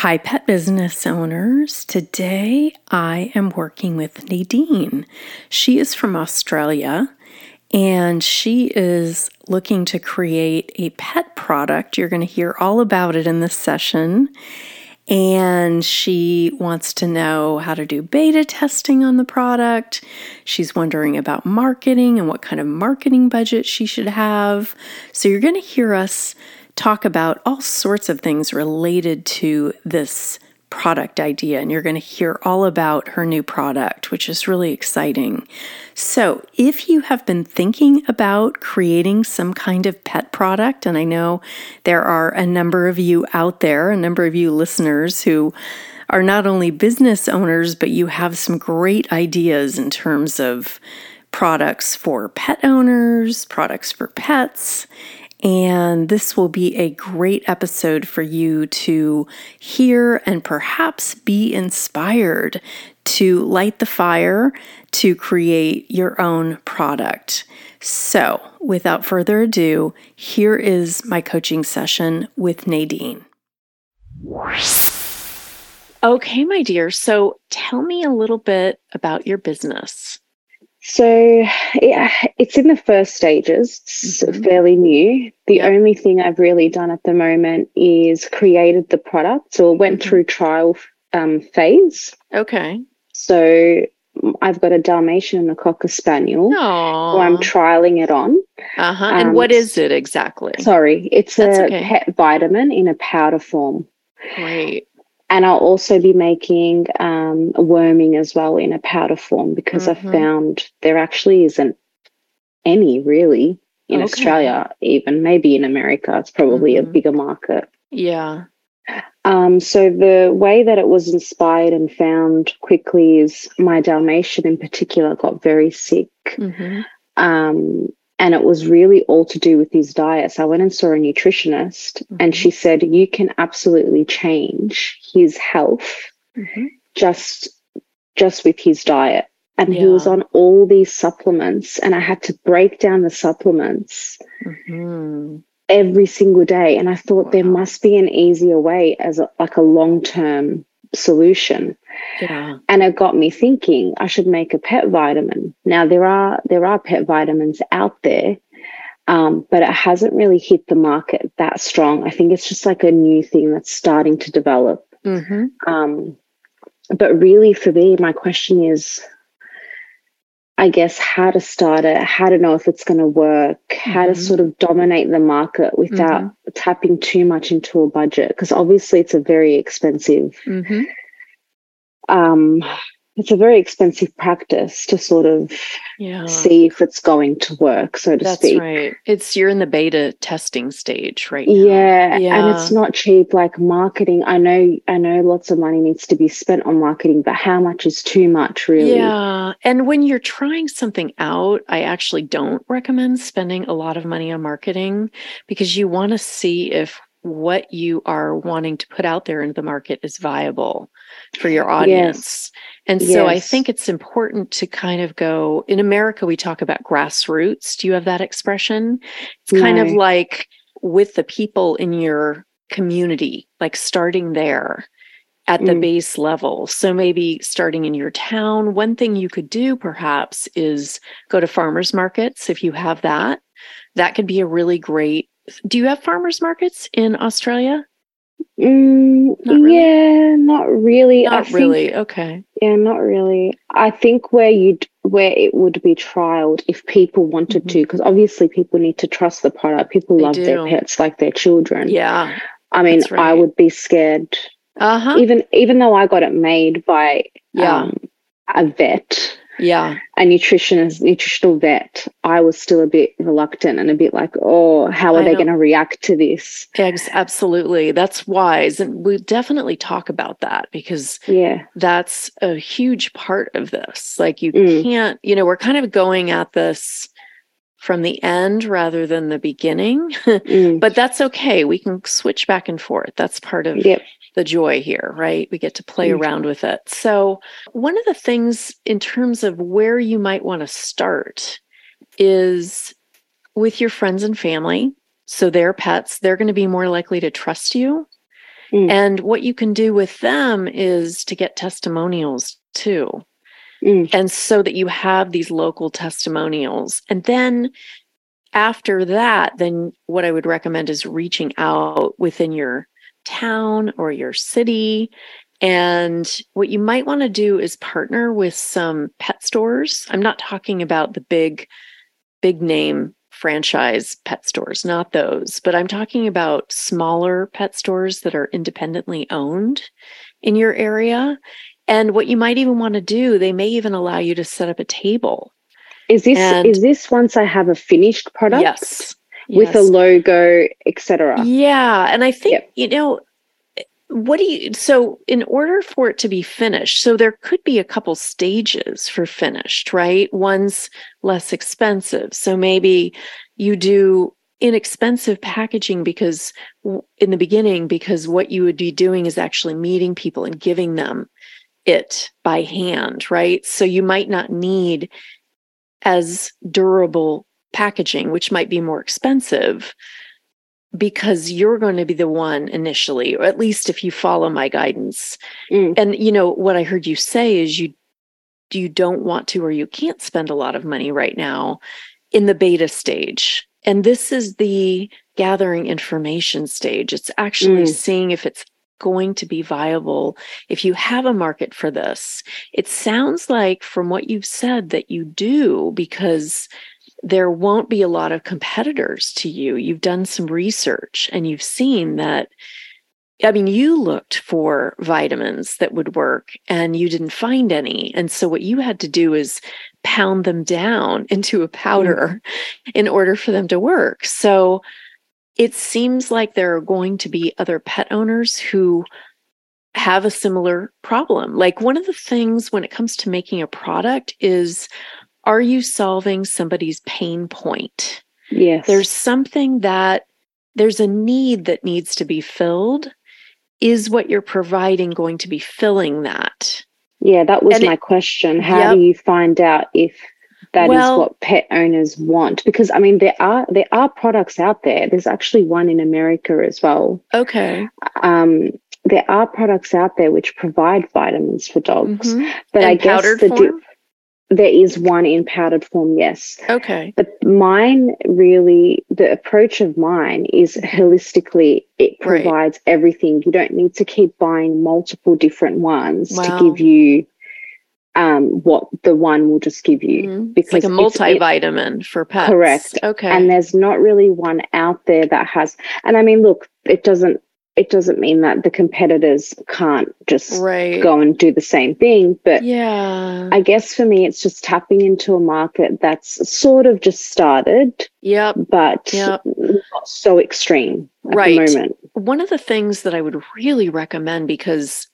Hi, pet business owners. Today I am working with Nadine. She is from Australia and she is looking to create a pet product. You're going to hear all about it in this session. And she wants to know how to do beta testing on the product. She's wondering about marketing and what kind of marketing budget she should have. So, you're going to hear us talk about all sorts of things related to this product idea, and you're going to hear all about her new product, which is really exciting. So, if you have been thinking about creating some kind of pet product, and I know there are a number of you out there, a number of you listeners who are not only business owners, but you have some great ideas in terms of products for pet owners, products for pets. And this will be a great episode for you to hear and perhaps be inspired to light the fire to create your own product. So, without further ado, here is my coaching session with Nadine. Okay, my dear. So, tell me a little bit about your business. So yeah, it's in the first stages. It's mm-hmm. fairly new. The yep. only thing I've really done at the moment is created the product. So it went mm-hmm. through trial um, phase. Okay. So I've got a Dalmatian and a Cocker Spaniel. Oh, I'm trialing it on. Uh huh. And um, what is it exactly? Sorry, it's That's a okay. pet vitamin in a powder form. Great. And I'll also be making um, worming as well in a powder form because mm-hmm. I found there actually isn't any really in okay. Australia, even maybe in America. It's probably mm-hmm. a bigger market. Yeah. Um, so the way that it was inspired and found quickly is my Dalmatian in particular got very sick. Mm-hmm. Um, and it was really all to do with his diet. So I went and saw a nutritionist, mm-hmm. and she said, You can absolutely change his health mm-hmm. just just with his diet. And yeah. he was on all these supplements, and I had to break down the supplements mm-hmm. every single day. And I thought wow. there must be an easier way as a, like a long term solution. Yeah. And it got me thinking I should make a pet vitamin. Now there are there are pet vitamins out there, um, but it hasn't really hit the market that strong. I think it's just like a new thing that's starting to develop. Mm-hmm. Um, but really, for me, my question is, I guess, how to start it, how to know if it's going to work, mm-hmm. how to mm-hmm. sort of dominate the market without mm-hmm. tapping too much into a budget, because obviously it's a very expensive. Mm-hmm um, it's a very expensive practice to sort of yeah. see if it's going to work, so to speak. That's speak. right. It's you're in the beta testing stage right now. Yeah, Yeah. and it's not cheap. Like marketing, I know, I know, lots of money needs to be spent on marketing, but how much is too much, really? Yeah. And when you're trying something out, I actually don't recommend spending a lot of money on marketing because you want to see if what you are wanting to put out there into the market is viable for your audience. And so I think it's important to kind of go in America, we talk about grassroots. Do you have that expression? It's kind of like with the people in your community, like starting there at the Mm. base level. So maybe starting in your town. One thing you could do perhaps is go to farmers markets if you have that. That could be a really great. Do you have farmers markets in Australia? Mm, Not really? Yeah, not really. Not think- really. Okay. yeah, not really. I think where you'd where it would be trialed if people wanted Mhm. to, because obviously people need to trust the product. People They love their pets like their children. Yeah. I mean, that's I would be scared, Uh huh. even even though I got it made by Yeah. um, a vet, Yeah. a nutritionist, nutritional vet. I was still a bit reluctant and a bit like, oh, how are I they know. going to react to this? Ex- absolutely. That's wise. And we definitely talk about that because Yeah, that's a huge part of this. Like you Mm. can't, you know, we're kind of going at this from the end rather than the beginning, Mm, but that's okay. We can switch back and forth. That's part of yep, the joy here, right? We get to play Mm. around with it. So, one of the things in terms of where you might want to start is with your friends and family. So, their pets, they're going to be more likely to trust you. Mm. And what you can do with them is to get testimonials too. Mm. And so that you have these local testimonials. And then after that, then what I would recommend is reaching out within your town or your city. And what you might want to do is partner with some pet stores. I'm not talking about the big, big name franchise pet stores, not those, but I'm talking about smaller pet stores that are independently owned in your area. And what you might even want to do, they may even allow you to set up a table. Is this And- is this once I have a finished product? Yes. With a logo, etc. Yeah. And I think, Yep. you know, what do you, so in order for it to be finished, so there could be a couple stages for finished, right? One's less expensive. So maybe you do inexpensive packaging because in the beginning, because what you would be doing is actually meeting people and giving them it by hand, right? So you might not need as durable packaging, which might be more expensive because you're going to be the one initially, or at least if you follow my guidance. Mm. And you know what I heard you say is you you don't want to or you can't spend a lot of money right now in the beta stage. And this is the gathering information stage. It's actually Mm. seeing if it's going to be viable if you have a market for this. It sounds like from what you've said that you do because there won't be a lot of competitors to you. You've done some research and you've seen that. I mean, you looked for vitamins that would work and you didn't find any. And so, what you had to do is pound them down into a powder mm-hmm. in order for them to work. So, it seems like there are going to be other pet owners who have a similar problem. Like, one of the things when it comes to making a product is are you solving somebody's pain point? Yes. There's something that there's a need that needs to be filled. Is what you're providing going to be filling that? yeah, that was and it- my question. How Yep. do you find out if that is Well- what pet owners want? Because I mean, there are there are products out there. There's actually one in America as well. Okay. Um, there are products out there which provide vitamins for dogs, Mhm. but And I guess the form? There is one in powdered form. Yes, Okay. But mine really, the approach of mine is holistically, it Right. provides everything. You don't need to keep buying multiple different ones Wow. to give you um, what the one will just give you. Mhm. because It's like a it's- it- multivitamin for pets. Correct. Okay. And there's not really one out there that has, and I mean, look, it doesn't, it doesn't mean that the competitors can't just right. go and do the same thing. But yeah, I guess for me, it's just tapping into a market that's sort of just started. Yep. But yep. not so extreme at right. the moment. One of the things that I would really recommend because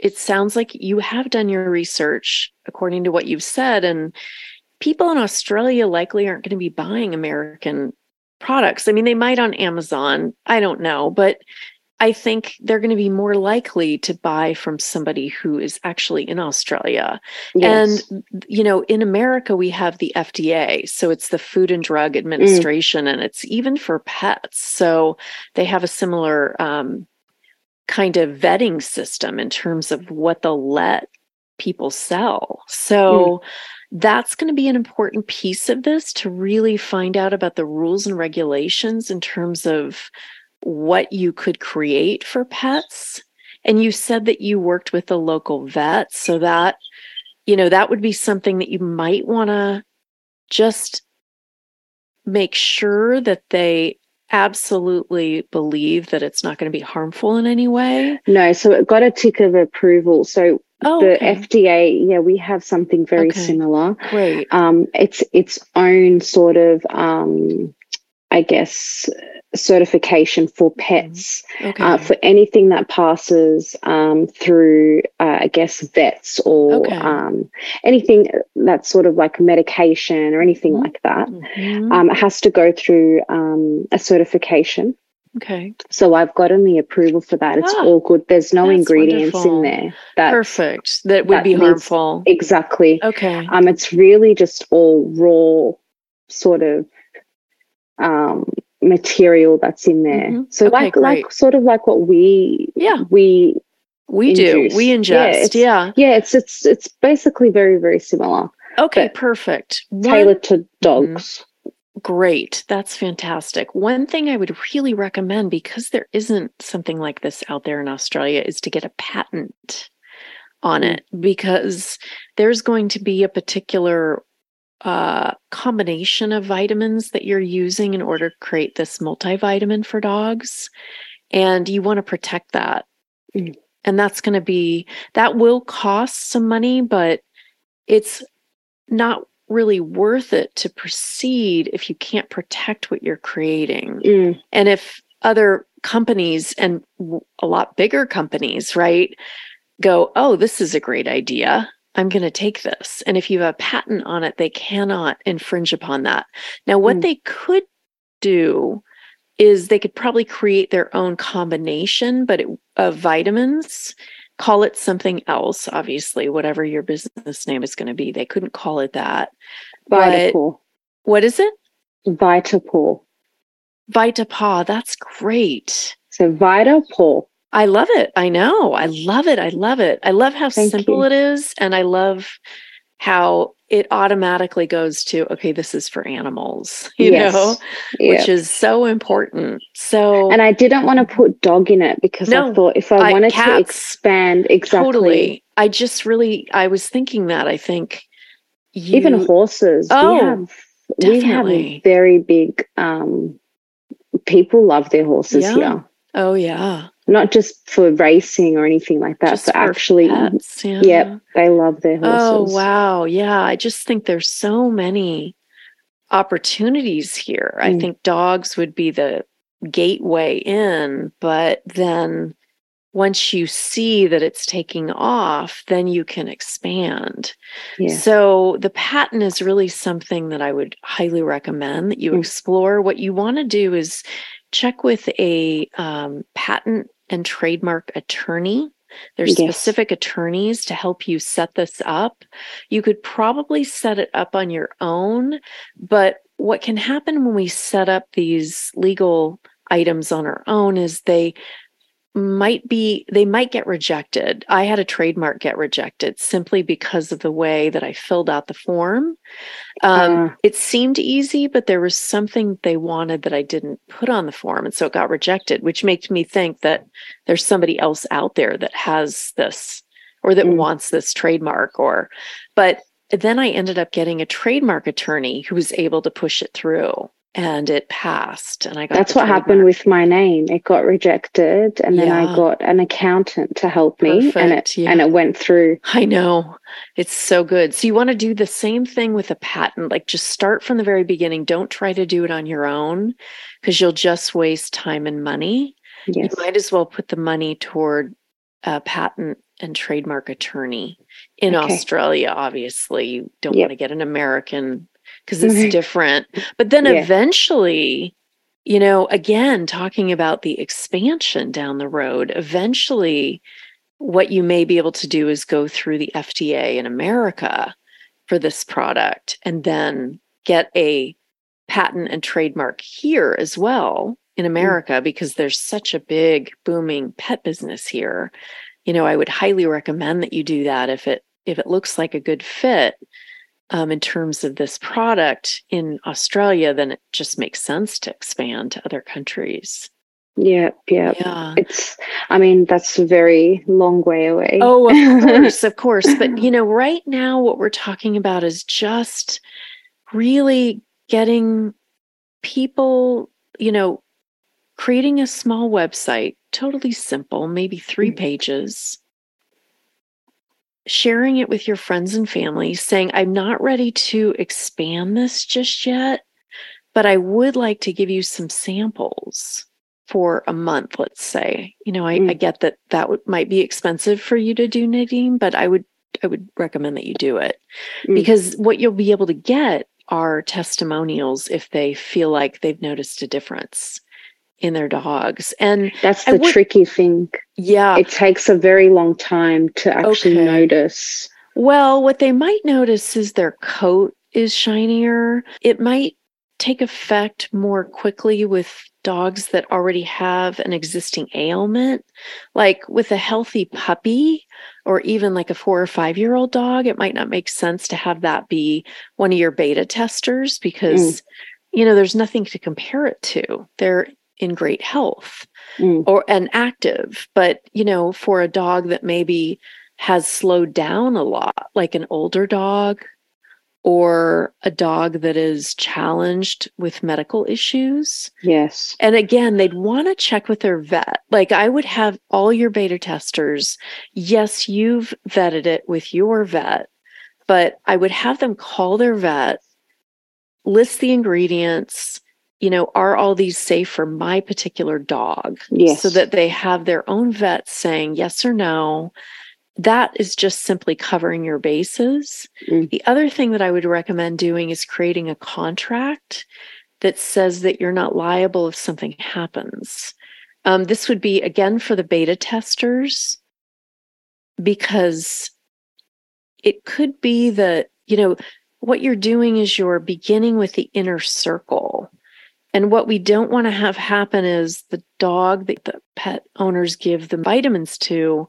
it sounds like you have done your research according to what you've said and people in Australia likely aren't going to be buying American products. I mean, they might on Amazon, I don't know, but I think they're going to be more likely to buy from somebody who is actually in Australia. Yes. And, you know, in America, we have the FDA. So it's the Food and Drug Administration, mm. and it's even for pets. So they have a similar um, kind of vetting system in terms of what they'll let people sell. So, mm that's going to be an important piece of this to really find out about the rules and regulations in terms of what you could create for pets. And you said that you worked with a local vet, so that, you know, that would be something that you might want to just make sure that they absolutely believe that it's not going to be harmful in any way? No, so it got a tick of approval. So oh, the okay. FDA, yeah, we have something very okay. similar. Great. Um, it's its own sort of, um, I guess, certification for mm-hmm. pets okay. uh, for anything that passes um, through uh, i guess vets or okay. um, anything that's sort of like medication or anything mm-hmm. like that mm-hmm. um, it has to go through um, a certification okay so i've gotten the approval for that it's ah, all good there's no ingredients wonderful. in there that perfect that would that be harmful exactly okay um it's really just all raw sort of um material that's in there. Mm-hmm. So okay, like great. like sort of like what we yeah we we induce. do we ingest yeah yeah. yeah it's it's it's basically very very similar. Okay, perfect. Tailored to dogs. Mm-hmm. Great. That's fantastic. One thing I would really recommend because there isn't something like this out there in Australia is to get a patent on mm. it because there's going to be a particular uh, combination of vitamins that you're using in order to create this multivitamin for dogs. And you want to protect that. Mm. And that's going to be, that will cost some money, but it's not really worth it to proceed if you can't protect what you're creating. Mm. And if other companies and a lot bigger companies, right, go, oh, this is a great idea. I'm going to take this. And if you have a patent on it, they cannot infringe upon that. Now, what mm. they could do is they could probably create their own combination, but it, of vitamins, call it something else, obviously, whatever your business name is going to be. They couldn't call it that. Vitapaw. What is it? Vitapour. Vitapaw. That's great. So Vitapaw. I love it. I know. I love it. I love it. I love how Thank simple you. it is. And I love how it automatically goes to, okay, this is for animals, you yes. know, yep. which is so important. So, and I didn't want to put dog in it because no, I thought if I, I wanted cats, to expand, exactly. Totally. I just really, I was thinking that. I think you, even horses. Oh, we have, definitely. we have very big, um, people love their horses yeah. here. Oh, yeah not just for racing or anything like that. Just so actually, pets, yeah. yep, they love their oh, horses. Oh wow, yeah. I just think there's so many opportunities here. Mm. I think dogs would be the gateway in, but then once you see that it's taking off, then you can expand. Yeah. So the patent is really something that I would highly recommend that you mm. explore. What you want to do is check with a um, patent and trademark attorney. There's yes. specific attorneys to help you set this up. You could probably set it up on your own, but what can happen when we set up these legal items on our own is they might be they might get rejected. I had a trademark get rejected simply because of the way that I filled out the form. Um, uh, it seemed easy, but there was something they wanted that I didn't put on the form, and so it got rejected, which makes me think that there's somebody else out there that has this or that mm. wants this trademark. Or, but then I ended up getting a trademark attorney who was able to push it through. And it passed and i got that's what happened with my name it got rejected and then yeah. i got an accountant to help me Perfect, and it yeah. and it went through i know it's so good so you want to do the same thing with a patent like just start from the very beginning don't try to do it on your own because you'll just waste time and money yes. you might as well put the money toward a patent and trademark attorney in okay. australia obviously you don't yep. want to get an american because it's mm-hmm. different. But then yeah. eventually, you know, again, talking about the expansion down the road, eventually, what you may be able to do is go through the FDA in America for this product and then get a patent and trademark here as well in mm. America mm. because there's such a big booming pet business here. You know, I would highly recommend that you do that if it if it looks like a good fit um, in terms of this product in Australia, then it just makes sense to expand to other countries. Yeah, yeah, yeah. It's, I mean, that's a very long way away. Oh, of course, of course. But, you know, right now, what we're talking about is just really getting people, you know, creating a small website, totally simple, maybe 3 mm-hmm. pages, sharing it with your friends and family, saying, I'm not ready to expand this just yet, but I would like to give you some samples for a month, let's say. You know, I, mm. I get that that w- might be expensive for you to do, Nadine, but I would I would recommend that you do it mm. because what you'll be able to get are testimonials if they feel like they've noticed a difference in their dogs. And that's the would, tricky thing. Yeah. It takes a very long time to actually okay. notice. Well, what they might notice is their coat is shinier. It might take effect more quickly with dogs that already have an existing ailment. Like with a healthy puppy or even like a four or five year old dog, it might not make sense to have that be one of your beta testers because. Mm. You know, there's nothing to compare it to. They're in great health mm. or and active but you know for a dog that maybe has slowed down a lot like an older dog or a dog that is challenged with medical issues. Yes. And again, they'd want to check with their vet. Like I would have all your beta testers. Yes, you've vetted it with your vet, but I would have them call their vet, list the ingredients, you know, are all these safe for my particular dog? Yes. So that they have their own vet saying yes or no. That is just simply covering your bases. Mm. The other thing that I would recommend doing is creating a contract that says that you're not liable if something happens. Um, this would be again for the beta testers because it could be that, you know, what you're doing is you're beginning with the inner circle and what we don't want to have happen is the dog that the pet owners give the vitamins to,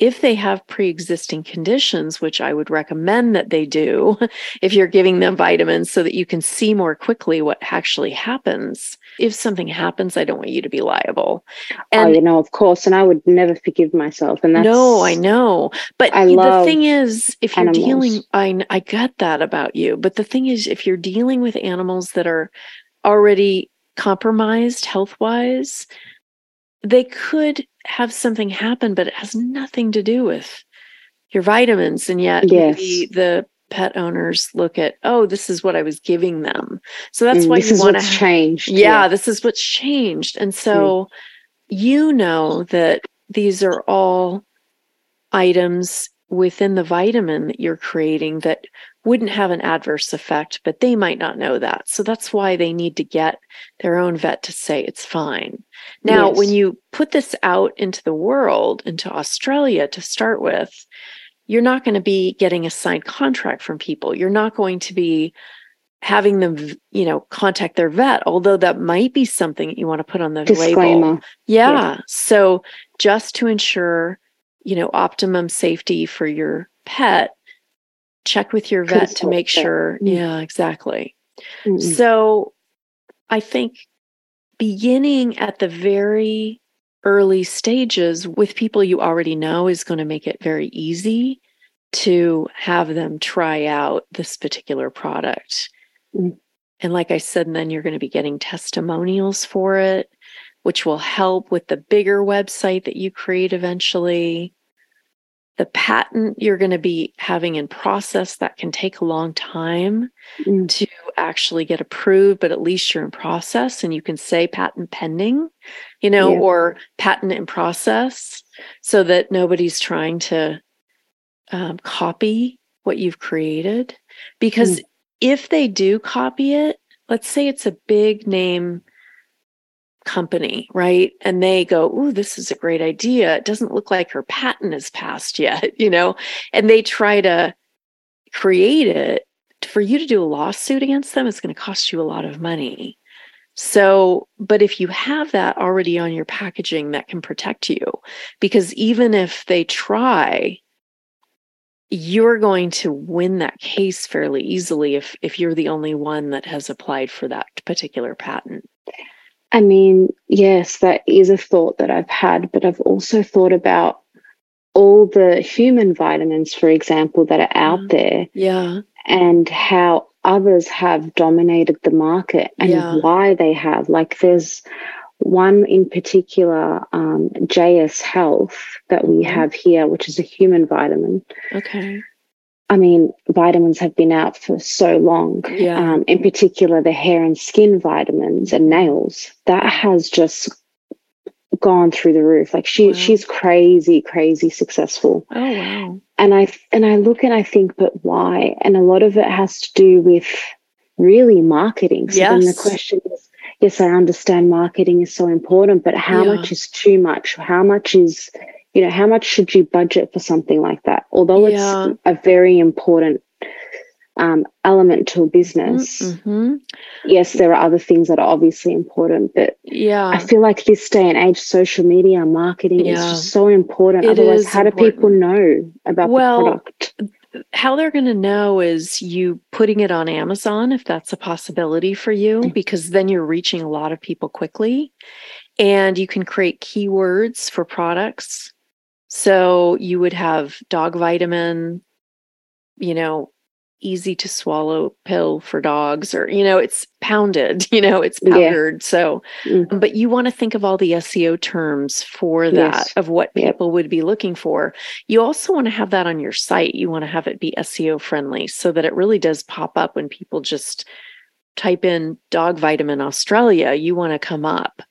if they have pre existing conditions, which I would recommend that they do, if you're giving them vitamins so that you can see more quickly what actually happens. If something happens, I don't want you to be liable. Oh, and oh, you know, of course. And I would never forgive myself. And that's. No, I know. But I the thing is, if you're animals. dealing, I, I get that about you. But the thing is, if you're dealing with animals that are already compromised health wise, they could have something happen, but it has nothing to do with your vitamins. And yet, yes. maybe the pet owners look at, oh, this is what I was giving them. So that's mm, why you want to change. Yeah, yeah, this is what's changed. And so mm. you know that these are all items within the vitamin that you're creating that wouldn't have an adverse effect, but they might not know that. So that's why they need to get their own vet to say it's fine. Now, yes. when you put this out into the world, into Australia to start with, you're not going to be getting a signed contract from people. You're not going to be having them, you know, contact their vet, although that might be something that you want to put on the Disclaimer. label. Yeah. yeah. So just to ensure, you know, optimum safety for your pet, check with your vet to make sure. Mm-hmm. Yeah, exactly. Mm-hmm. So I think beginning at the very early stages with people you already know is going to make it very easy to have them try out this particular product. Mm-hmm. and like I said, and then you're going to be getting testimonials for it, which will help with the bigger website that you create eventually. The patent you're going to be having in process that can take a long time mm. to actually get approved, but at least you're in process and you can say patent pending, you know, yeah. or patent in process so that nobody's trying to um, copy what you've created. Because mm. if they do copy it, let's say it's a big name company, right? And they go, Ooh, this is a great idea. It doesn't look like her patent is passed yet, you know, and they try to create it. For you to do a lawsuit against them, it's going to cost you a lot of money. So, but if you have that already on your packaging, that can protect you because even if they try, you're going to win that case fairly easily if if you're the only one that has applied for that particular patent. I mean, yes, that is a thought that I've had, but I've also thought about all the human vitamins, for example, that are out mm. there. Yeah. And how others have dominated the market and yeah. why they have. Like there's one in particular, um, JS Health, that we mm-hmm. have here, which is a human vitamin. Okay. I mean, vitamins have been out for so long. Yeah. Um, in particular, the hair and skin vitamins and nails. That has just gone through the roof. Like she, wow. she's crazy, crazy successful. Oh wow! And I and I look and I think, but why? And a lot of it has to do with really marketing. So yes. then the question is, yes, I understand marketing is so important, but how yeah. much is too much? How much is, you know, how much should you budget for something like that? Although yeah. it's a very important um, element to a business. Mm-hmm. Yes, there are other things that are obviously important, but yeah, I feel like this day and age, social media marketing yeah. is just so important. It Otherwise, how important. do people know about well, the product? how they're going to know is you putting it on Amazon if that's a possibility for you, mm. because then you're reaching a lot of people quickly. And you can create keywords for products. So you would have dog vitamin, you know, easy to swallow pill for dogs or you know it's pounded you know it's powdered yeah. so mm-hmm. but you want to think of all the SEO terms for that yes. of what people yep. would be looking for you also want to have that on your site you want to have it be SEO friendly so that it really does pop up when people just type in dog vitamin Australia you want to come up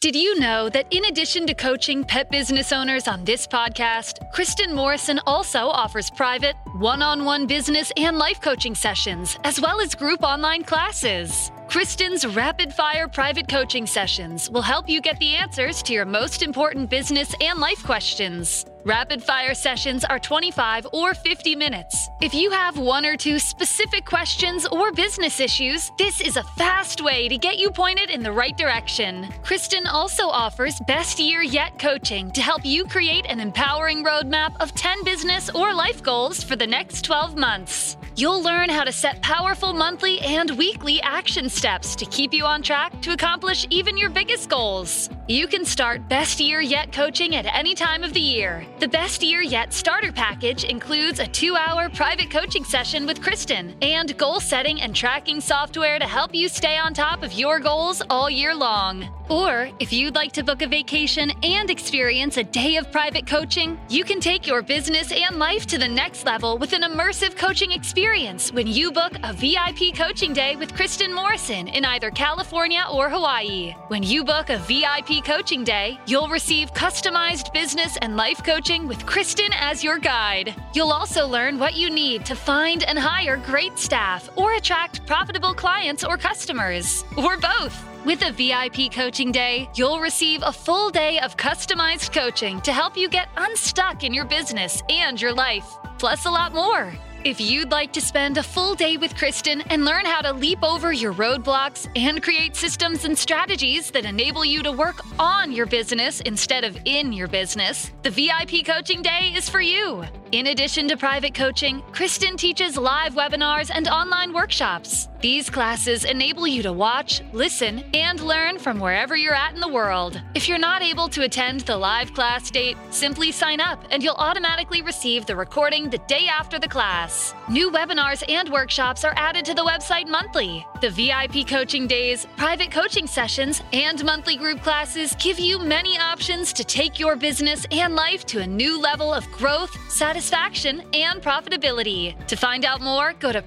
did you know that in addition to coaching pet business owners on this podcast, Kristin Morrison also offers private, one on one business and life coaching sessions, as well as group online classes? Kristin's rapid fire private coaching sessions will help you get the answers to your most important business and life questions. Rapid fire sessions are 25 or 50 minutes. If you have one or two specific questions or business issues, this is a fast way to get you pointed in the right direction. Kristin also offers Best Year Yet coaching to help you create an empowering roadmap of 10 business or life goals for the next 12 months. You'll learn how to set powerful monthly and weekly action steps to keep you on track to accomplish even your biggest goals. You can start Best Year Yet coaching at any time of the year. The Best Year Yet starter package includes a two hour private coaching session with Kristin and goal setting and tracking software to help you stay on top of your goals all year long. Or if you'd like to book a vacation and experience a day of private coaching, you can take your business and life to the next level with an immersive coaching experience when you book a VIP coaching day with Kristin Morrison in either California or Hawaii. When you book a VIP coaching day, you'll receive customized business and life coaching with Kristin as your guide. You'll also learn what you need to find and hire great staff or attract profitable clients or customers, or both. With a VIP coaching day, you'll receive a full day of customized coaching to help you get unstuck in your business and your life, plus a lot more. If you'd like to spend a full day with Kristin and learn how to leap over your roadblocks and create systems and strategies that enable you to work on your business instead of in your business, the VIP Coaching Day is for you. In addition to private coaching, Kristin teaches live webinars and online workshops. These classes enable you to watch, listen, and learn from wherever you're at in the world. If you're not able to attend the live class date, simply sign up and you'll automatically receive the recording the day after the class. New webinars and workshops are added to the website monthly. The VIP coaching days, private coaching sessions, and monthly group classes give you many options to take your business and life to a new level of growth, satisfaction, and profitability. To find out more, go to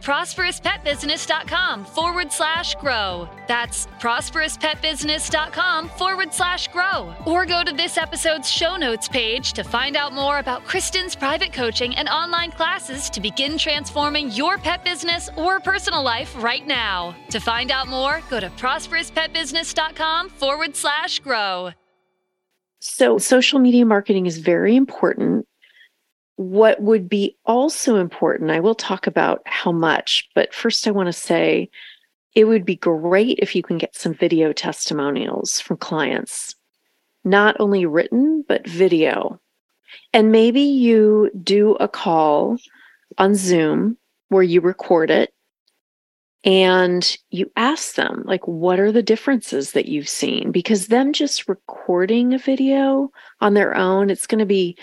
forward slash grow. That's prosperouspetbusiness.com forward slash grow. Or go to this episode's show notes page to find out more about Kristin's private coaching and online classes to begin transforming your pet business or personal life right now. To find out more, go to prosperouspetbusiness.com forward slash grow. So, social media marketing is very important. What would be also important, I will talk about how much, but first I want to say it would be great if you can get some video testimonials from clients, not only written, but video. And maybe you do a call on Zoom where you record it and you ask them like what are the differences that you've seen because them just recording a video on their own it's going to be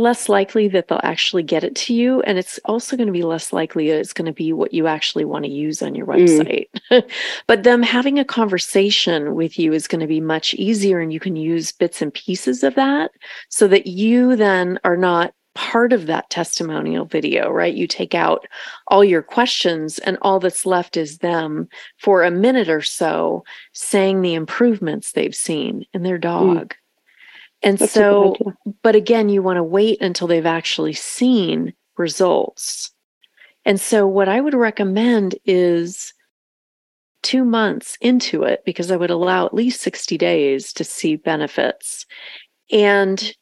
less likely that they'll actually get it to you and it's also going to be less likely that it's going to be what you actually want to use on your mm. website mm. but them having a conversation with you is going to be much easier and you can use bits and pieces of that so that you then are not part of that testimonial video, right? You take out all your questions, and all that's left is them for a minute or so saying the improvements they've seen in their mm. dog. Mm. And that's so, but again, you want to wait until they've actually seen results. And so, what I would recommend is two months into it, because I would allow at least 60 days to see benefits. And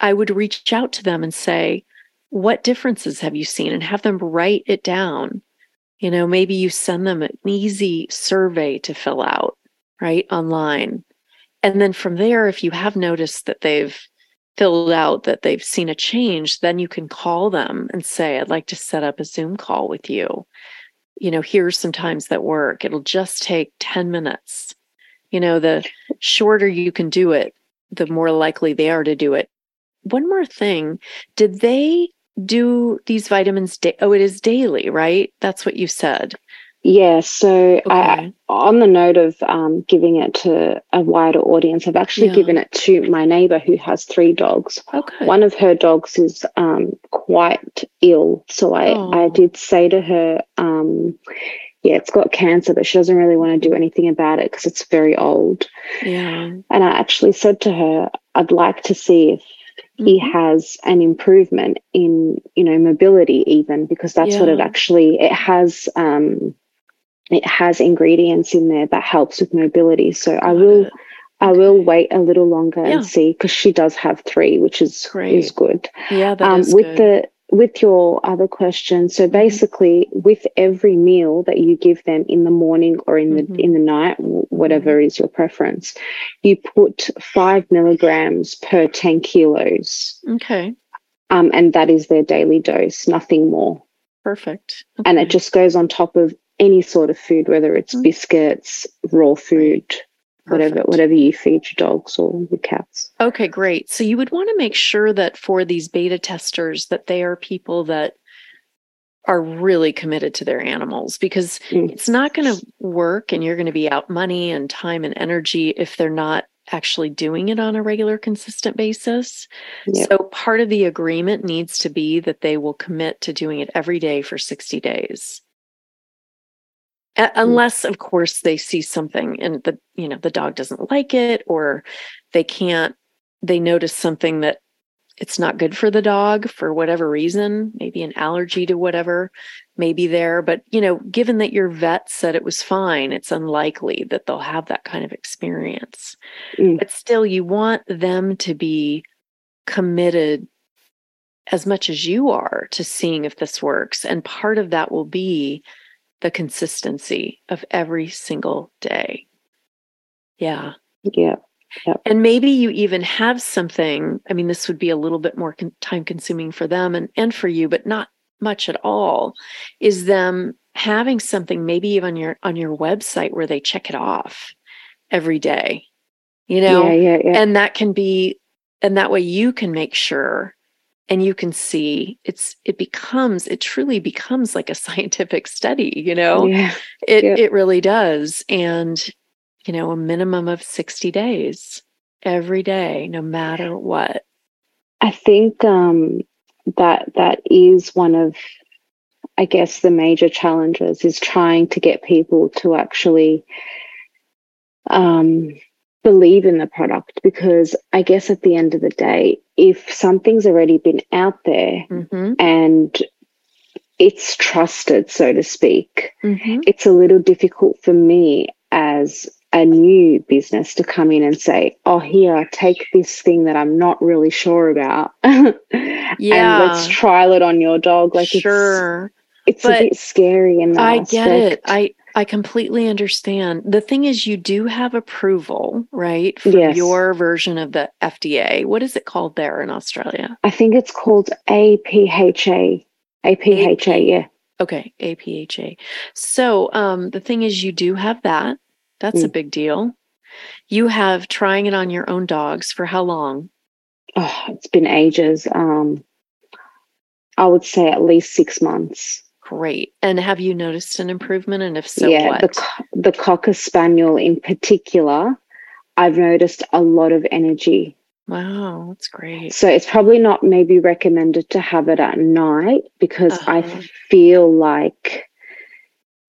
I would reach out to them and say, What differences have you seen? and have them write it down. You know, maybe you send them an easy survey to fill out, right, online. And then from there, if you have noticed that they've filled out that they've seen a change, then you can call them and say, I'd like to set up a Zoom call with you. You know, here's some times that work. It'll just take 10 minutes. You know, the shorter you can do it, the more likely they are to do it one more thing. Did they do these vitamins? Da- oh, it is daily, right? That's what you said. Yeah. So, okay. I, on the note of um, giving it to a wider audience, I've actually yeah. given it to my neighbor who has three dogs. Okay. One of her dogs is um, quite ill. So, I, oh. I did say to her, um, yeah, it's got cancer, but she doesn't really want to do anything about it because it's very old. Yeah. And I actually said to her, I'd like to see if mm-hmm. he has an improvement in you know mobility even because that's yeah. what it actually it has um it has ingredients in there that helps with mobility so i will I will wait a little longer yeah. and see because she does have three, which is Great. is good. Yeah, that um, is with good. the with your other question so mm-hmm. basically with every meal that you give them in the morning or in the mm-hmm. in the night whatever mm-hmm. is your preference you put five milligrams per 10 kilos okay um, and that is their daily dose nothing more perfect okay. and it just goes on top of any sort of food whether it's mm-hmm. biscuits raw food whatever whatever you feed your dogs or your cats. Okay, great. So you would want to make sure that for these beta testers that they are people that are really committed to their animals because mm. it's not going to work and you're going to be out money and time and energy if they're not actually doing it on a regular consistent basis. Yep. So part of the agreement needs to be that they will commit to doing it every day for 60 days. Mm. unless of course they see something and the you know the dog doesn't like it or they can't they notice something that it's not good for the dog for whatever reason maybe an allergy to whatever may be there but you know given that your vet said it was fine it's unlikely that they'll have that kind of experience mm. but still you want them to be committed as much as you are to seeing if this works and part of that will be the consistency of every single day. Yeah. Yeah. Yep. And maybe you even have something. I mean, this would be a little bit more con- time consuming for them and, and for you, but not much at all. Is them having something maybe even on your on your website where they check it off every day. You know? Yeah, yeah, yeah. And that can be and that way you can make sure and you can see it's it becomes it truly becomes like a scientific study you know Yeah. it Yep. it really does and you know a minimum of 60 days every day no matter what I think um, that that is one of, I guess, the major challenges is trying to get people to actually um, believe in the product because I guess at the end of the day, if something's already been out there mm-hmm. and it's trusted, so to speak, Mm-hmm. it's a little difficult for me as a new business to come in and say, "Oh, here, take this thing that I'm not really sure about, and let's trial it on your dog." Like, sure it's, it's but a bit scary and I get it. I I completely understand. The thing is, you do have approval, right, for Yes. your version of the FDA. What is it called there in Australia? I think it's called APHA. APHA, yeah. Okay, APHA. So um, the thing is, you do have that. That's a Mm. big deal. You have trying it on your own dogs for how long? Oh, it's been ages. Um, I would say at least six months. Great. And have you noticed an improvement? And if so, yeah, what? the the cocker spaniel in particular, I've noticed a lot of energy. wow, that's great. So it's probably not maybe recommended to have it at night because I Uh-huh. feel like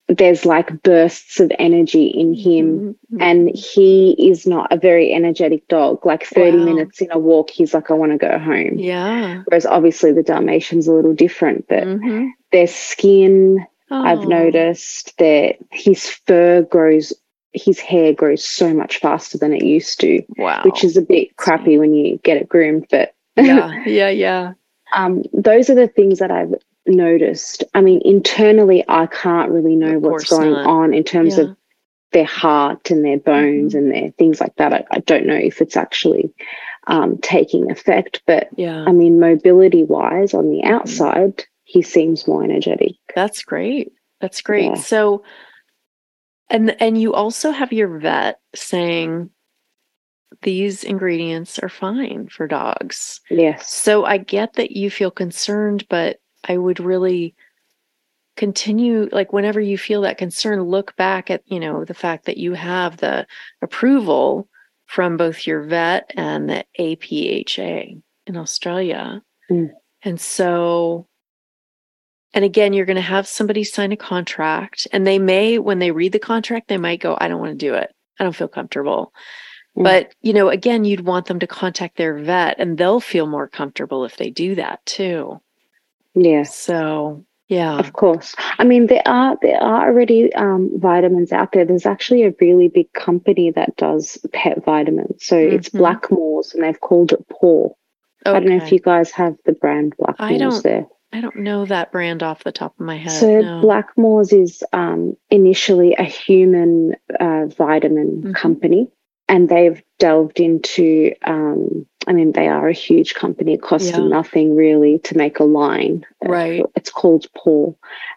there's like bursts of energy in him Mhm. and he is not a very energetic dog. Like 30 Wow. minutes in a walk, he's like, I want to go home. yeah. Whereas obviously the Dalmatian's a little different, but Mhm. Their skin, I've Oh, noticed that his fur grows, his hair grows so much faster than it used to, Wow. which is a bit crappy when you get it groomed. But yeah, yeah, yeah. um, those are the things that I've noticed. I mean, internally, I can't really know what's going not. on in terms Yeah. of their heart and their bones Mhm. and their things like that. I, I don't know if it's actually um, taking effect, but Yeah. I mean, mobility wise, on the Mhm. outside, he seems more energetic. That's great. That's great. Yeah. So and and you also have your vet saying these ingredients are fine for dogs. Yes. So I get that you feel concerned, but I would really continue like whenever you feel that concern look back at, you know, the fact that you have the approval from both your vet and the APHA in Australia. Mm. And so and again, you're going to have somebody sign a contract, and they may, when they read the contract, they might go, I don't want to do it. I don't feel comfortable. Mm. But, you know, again, you'd want them to contact their vet, and they'll feel more comfortable if they do that too. Yes. So, yeah. Of course. I mean, there are there are already um, vitamins out there. There's actually a really big company that does pet vitamins. So it's Mhm. Blackmores, and they've called it Paw. I don't know if you guys have the brand Blackmores there. I don't know that brand off the top of my head. So no. Blackmores is um, initially a human uh, vitamin Mhm. company, and they've delved into. Um, I mean, they are a huge company. It costs them Yeah. nothing really to make a line. Right. It's called Paw,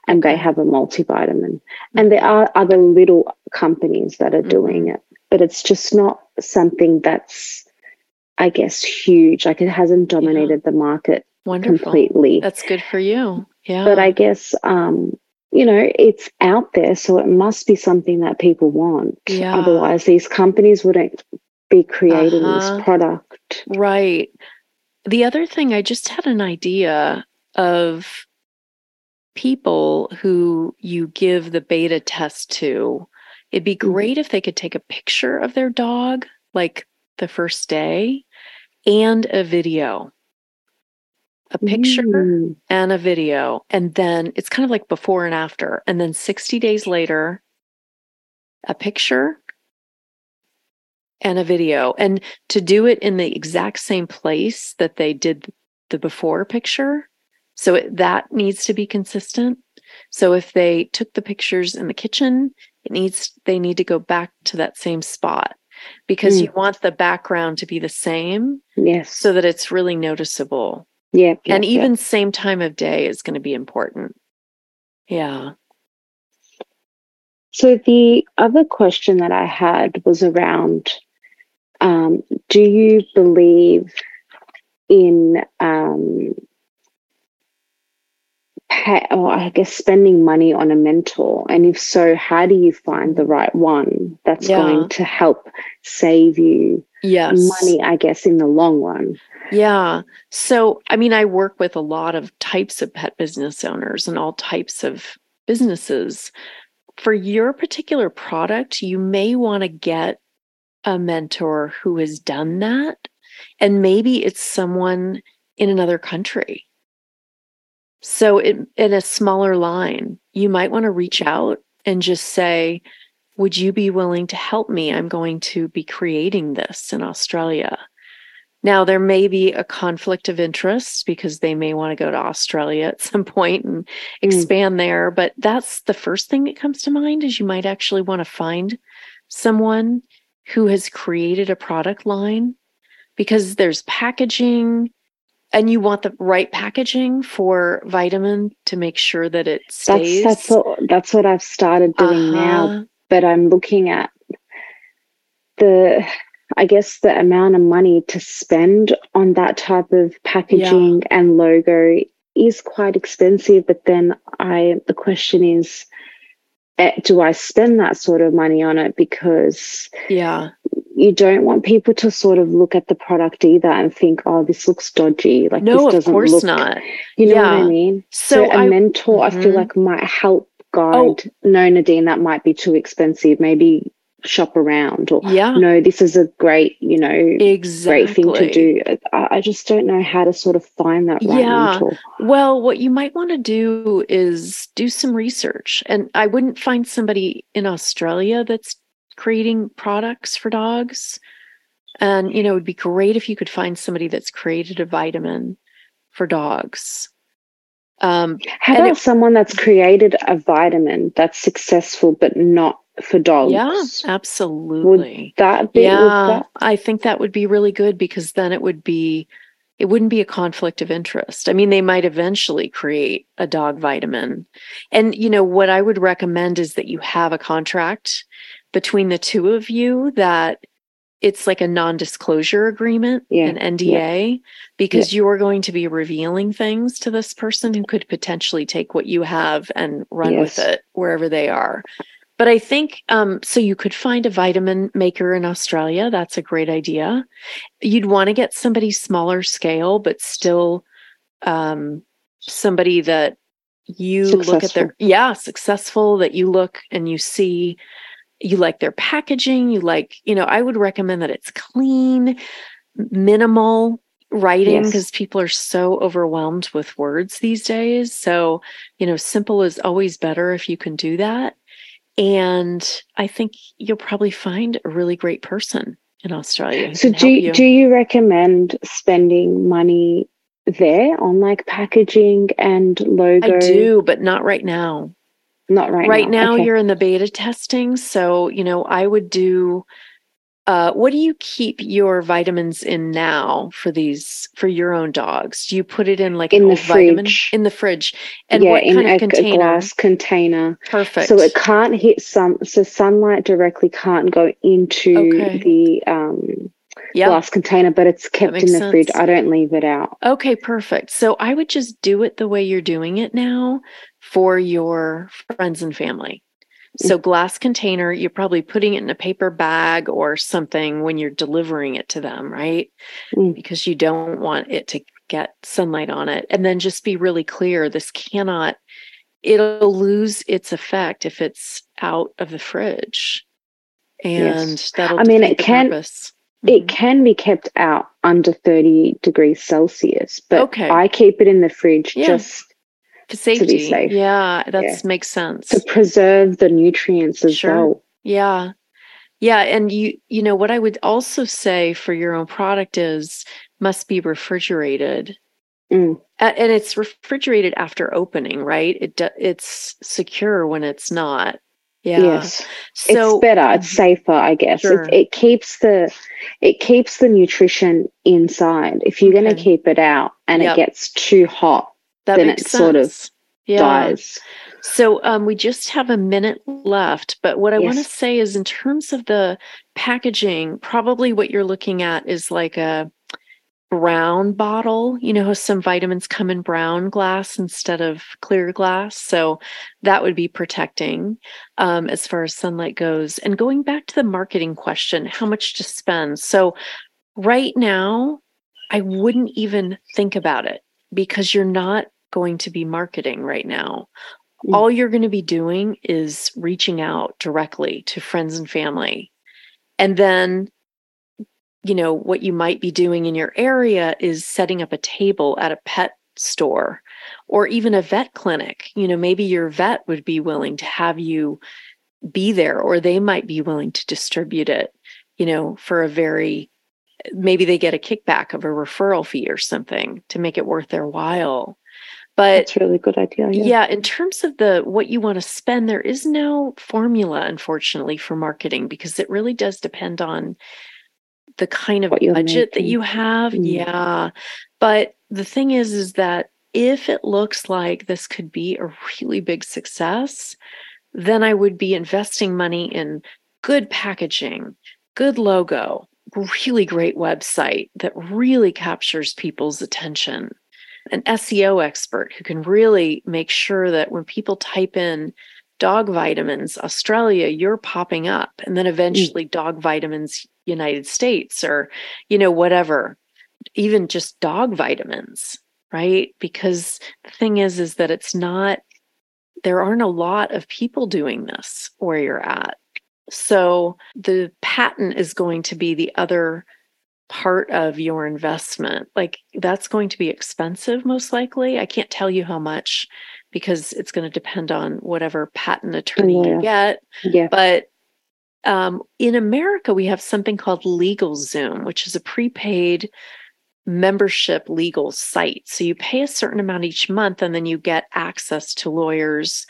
and they have a multivitamin. And there are other little companies that are doing Mm-hmm. it, but it's just not something that's, I guess, huge. Like it hasn't dominated the market Wonderful. completely That's good for you. Yeah. but I guess um, you know it's out there, so it must be something that people want. Yeah. Otherwise, these companies wouldn't be creating Uh-huh. this product. Right. The other thing, I just had an idea of people who you give the beta test to. It'd be Mhm. great if they could take a picture of their dog, like the first day, and a video. A picture Mm. and a video. And then it's kind of like before and after. And then 60 days later, a picture and a video. And to do it in the exact same place that they did the before picture. So it, that needs to be consistent. So if they took the pictures in the kitchen, it needs they need to go back to that same spot because Mm. you want the background to be the same Yes. so that it's really noticeable yeah. yeah, and even same time of day is going to be important yeah So the other question that I had was around um, do you believe in um, pay, or oh, I guess spending money on a mentor? And if so, how do you find the right one that's Yeah. going to help save you Yes. money, I guess, in the long run? Yeah. So, I mean, I work with a lot of types of pet business owners and all types of businesses. For your particular product, you may want to get a mentor who has done that. And maybe it's someone in another country. So, it, in a smaller line, you might want to reach out and just say, Would you be willing to help me? I'm going to be creating this in Australia. Now, there may be a conflict of interest because they may want to go to Australia at some point and hmm. expand there. But that's the first thing that comes to mind is you might actually want to find someone who has created a product line because there's packaging and you want the right packaging for vitamin to make sure that it That's stays. that's what that's what I've started doing now. Uh-huh. But I'm looking at the I guess the amount of money to spend on that type of packaging and logo is quite expensive. But then I the question is eh, do I spend that sort of money on it because Yeah. You don't want people to sort of look at the product either and think, oh, this looks dodgy. Like No, this of doesn't course look not. You know what I mean? So, So, a I mentor, I feel Mhm. like might help guide. Oh. No, Nadine, that might be too expensive. Maybe shop around, or yeah, no, this is a great, you know, exactly. great thing to do. I, I just don't know how to sort of find that right Yeah. mentor. Well, what you might want to do is do some research. And I wouldn't find somebody in Australia that's creating products for dogs. And, you know, it would be great if you could find somebody that's created a vitamin for dogs. Um, How about someone that's created a vitamin that's successful but not for dogs? yeah, absolutely. Would That be, would yeah, that, I think that would be really good because then it would be, it wouldn't be a conflict of interest. I mean, they might eventually create a dog vitamin. And, you know, what I would recommend is that you have a contract between the two of you that it's like a non disclosure agreement, Yeah, an NDA, because you're going to be revealing things to this person who could potentially take what you have and run with it wherever they are. But I think um, so. You could find a vitamin maker in Australia. That's a great idea. You'd want to get somebody smaller scale, but still um, somebody that you look at their yeah successful. That you look and you see you like their packaging. You like you know. I would recommend that it's clean, minimal writing Yes. because people are so overwhelmed with words these days. So you know, simple is always better if you can do that. And I think you'll probably find a really great person in Australia. So do you. do you recommend spending money there on like packaging and logo? I do, but not right now. Not right, Right, now, Okay. you're in the beta testing. So, you know, I would do uh, what do you keep your vitamins in now for these for your own dogs? Do you put it in like In the vitamin fridge. in the fridge? And yeah, what in kind a, of a container? glass container. Perfect. So it can't hit some. So sunlight directly can't go into Okay. the um, yeah. glass container, but it's kept in the fridge. I don't leave it out. Okay, perfect. So I would just do it the way you're doing it now for your friends and family. So, glass container, you're probably putting it in a paper bag or something when you're delivering it to them, right? Mm. Because you don't want it to get sunlight on it. And then just be really clear this cannot, it'll lose its effect if it's out of the fridge. And Yes. that'll I mean, it can- purpose. It Mhm. can be kept out under 30 degrees Celsius, but Okay. I keep it in the fridge Yeah. just For safety. safe. Yeah, that Yeah. makes sense. to preserve the nutrients as Sure. well. Yeah. Yeah, and you you know what I would also say for your own product is must be refrigerated. Mm. And it's refrigerated after opening, right? It it's secure when it's not. Yeah. Yes. So it's better. It's safer, I guess. Sure. It, it keeps the it keeps the nutrition inside. If you're going to keep it out and Yep. it gets too hot, that then it sort of yeah. dies. So um, we just have a minute left, but what I want to say is, in terms of the packaging, probably what you're looking at is like a brown bottle. You know some vitamins come in brown glass instead of clear glass. So that would be protecting um, as far as sunlight goes. And going back to the marketing question, how much to spend. So right now, I wouldn't even think about it because you're not going to be marketing right now. Mm. All you're going to be doing is reaching out directly to friends and family. And then you know, what you might be doing in your area is setting up a table at a pet store or even a vet clinic. You know, maybe your vet would be willing to have you be there, or they might be willing to distribute it, you know, for a very maybe they get a kickback of a referral fee or something to make it worth their while. But it's really good idea. Yeah. yeah, in terms of the what you want to spend, there is no formula, unfortunately, for marketing because it really does depend on the kind of budget making. that you have. Mm. Yeah. But the thing is, is that if it looks like this could be a really big success, then I would be investing money in good packaging, good logo, really great website that really captures people's attention, an SEO expert who can really make sure that when people type in dog vitamins Australia, you're popping up, and then mm. eventually mm. dog vitamins United States or, you know, whatever, even just dog vitamins, right? Because the thing is, is that it's not, there aren't a lot of people doing this where you're at. So the patent is going to be the other part of your investment. Like that's going to be expensive, most likely. I can't tell you how much because it's going to depend on whatever patent attorney yeah. you get. Yeah. But um, in America, we have something called Legal Zoom, which is a prepaid membership legal site. So you pay a certain amount each month and then you get access to lawyers.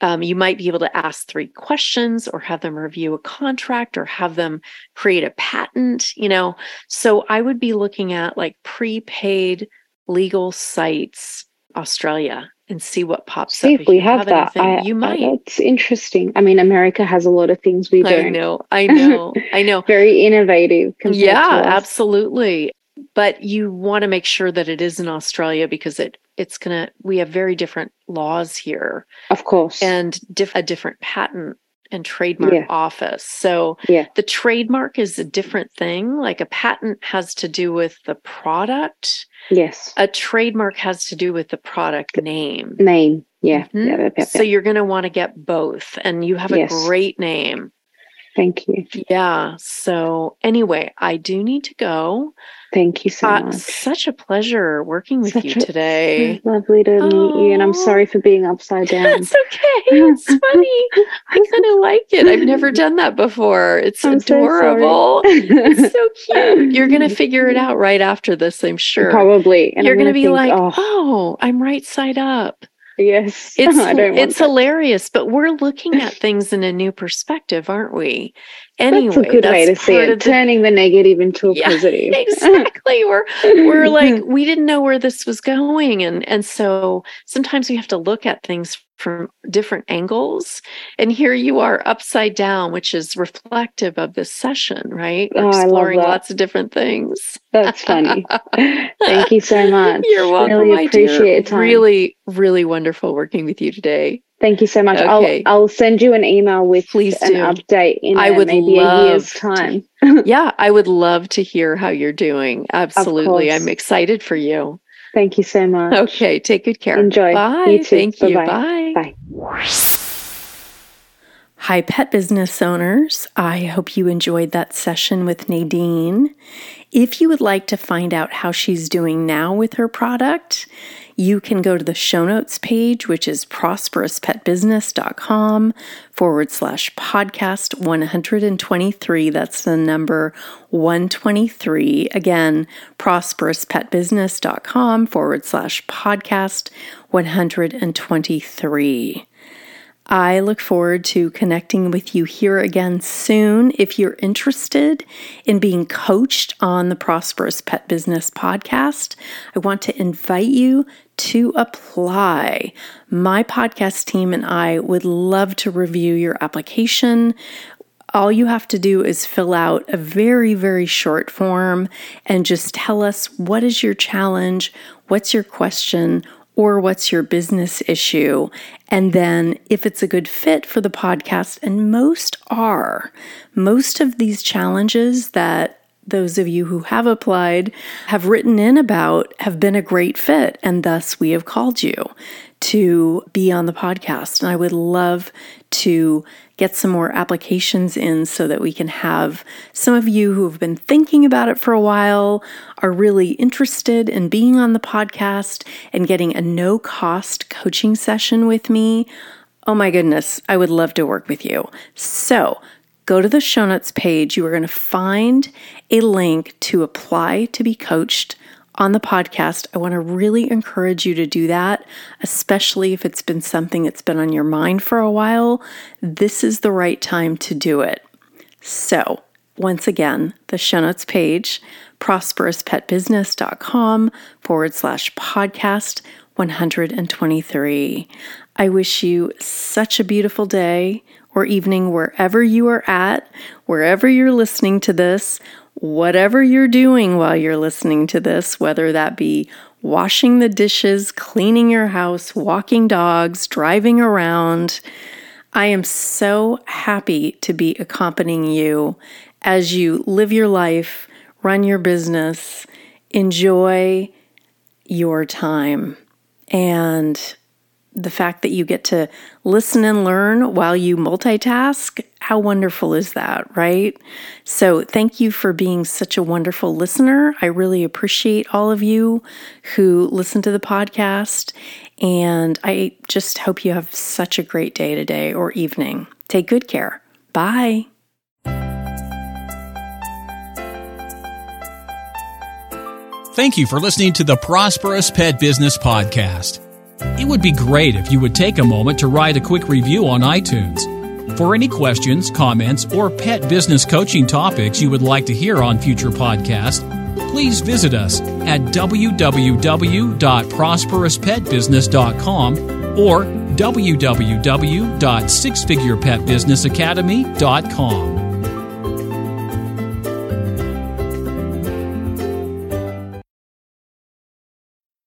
Um, you might be able to ask three questions or have them review a contract or have them create a patent, you know. So I would be looking at like prepaid legal sites, Australia, and see what pops see up. if we have, have that. I, you might. It's interesting. I mean, America has a lot of things we don't. I know. I know. I know. Very innovative. Yeah, absolutely. But you want to make sure that it is in Australia because it it's gonna. We have very different laws here, of course, and diff- a different patent and trademark yeah. office. So yeah. the trademark is a different thing. Like a patent has to do with the product. Yes. A trademark has to do with the product name. Name. Yeah. Mm-hmm. yeah, so you're going to want to get both. And you have a yes. great name. Thank you. Yeah. So, anyway, I do need to go. Thank you so uh, much. Such a pleasure working with such you today. lovely to oh. meet you. And I'm sorry for being upside down. It's okay. It's funny. I kind of like it. I've never done that before. It's I'm adorable. So it's so cute. You're going to figure it out right after this, I'm sure. Probably. And You're going to be think, like, oh. oh, I'm right side up. Yes. It's it's hilarious, but we're looking at things in a new perspective, aren't we? Anyway, that's a good that's way to see it. The, turning the negative into a yeah, positive. exactly. We're we're like we didn't know where this was going, and and so sometimes we have to look at things from different angles. And here you are upside down, which is reflective of this session, right? oh, exploring lots of different things. That's funny. Thank you so much. You're welcome. Really appreciate it. Really, really wonderful working with you today. Thank you so much. Okay. I'll I'll send you an email with Please an do. update in I would maybe a year's time. To, yeah, I would love to hear how you're doing. Absolutely. I'm excited for you. Thank you so much. Okay, take good care. Enjoy. Bye. You Thank Bye-bye. you. Bye. Bye. Hi, pet business owners. I hope you enjoyed that session with Nadine. If you would like to find out how she's doing now with her product, you can go to the show notes page, which is prosperouspetbusiness.com forward slash podcast 123. That's the number 123. Again, prosperouspetbusiness.com forward slash podcast 123. I look forward to connecting with you here again soon. If you're interested in being coached on the Prosperous Pet Business podcast, I want to invite you to apply. My podcast team and I would love to review your application. all you have to do is fill out a very, very short form and just tell us what is your challenge, what's your question, or what's your business issue. And then, if it's a good fit for the podcast, and most are, most of these challenges that those of you who have applied have written in about have been a great fit, and thus we have called you to be on the podcast. And I would love to get some more applications in so that we can have some of you who have been thinking about it for a while, are really interested in being on the podcast and getting a no cost coaching session with me. Oh my goodness, I would love to work with you. So, go to the show notes page. You are going to find a link to apply to be coached on the podcast. I want to really encourage you to do that, especially if it's been something that's been on your mind for a while. This is the right time to do it. So, once again, the show notes page, prosperouspetbusiness.com forward slash podcast 123. I wish you such a beautiful day or evening wherever you are at, wherever you're listening to this whatever you're doing while you're listening to this, whether that be washing the dishes, cleaning your house, walking dogs, driving around, I am so happy to be accompanying you as you live your life, run your business, enjoy your time. And the fact that you get to listen and learn while you multitask, how wonderful is that, right? So, thank you for being such a wonderful listener. I really appreciate all of you who listen to the podcast. And I just hope you have such a great day today or evening. Take good care. Bye. Thank you for listening to the Prosperous Pet Business Podcast. It would be great if you would take a moment to write a quick review on iTunes. For any questions, comments, or pet business coaching topics you would like to hear on future podcasts, please visit us at www.prosperouspetbusiness.com or www.sixfigurepetbusinessacademy.com.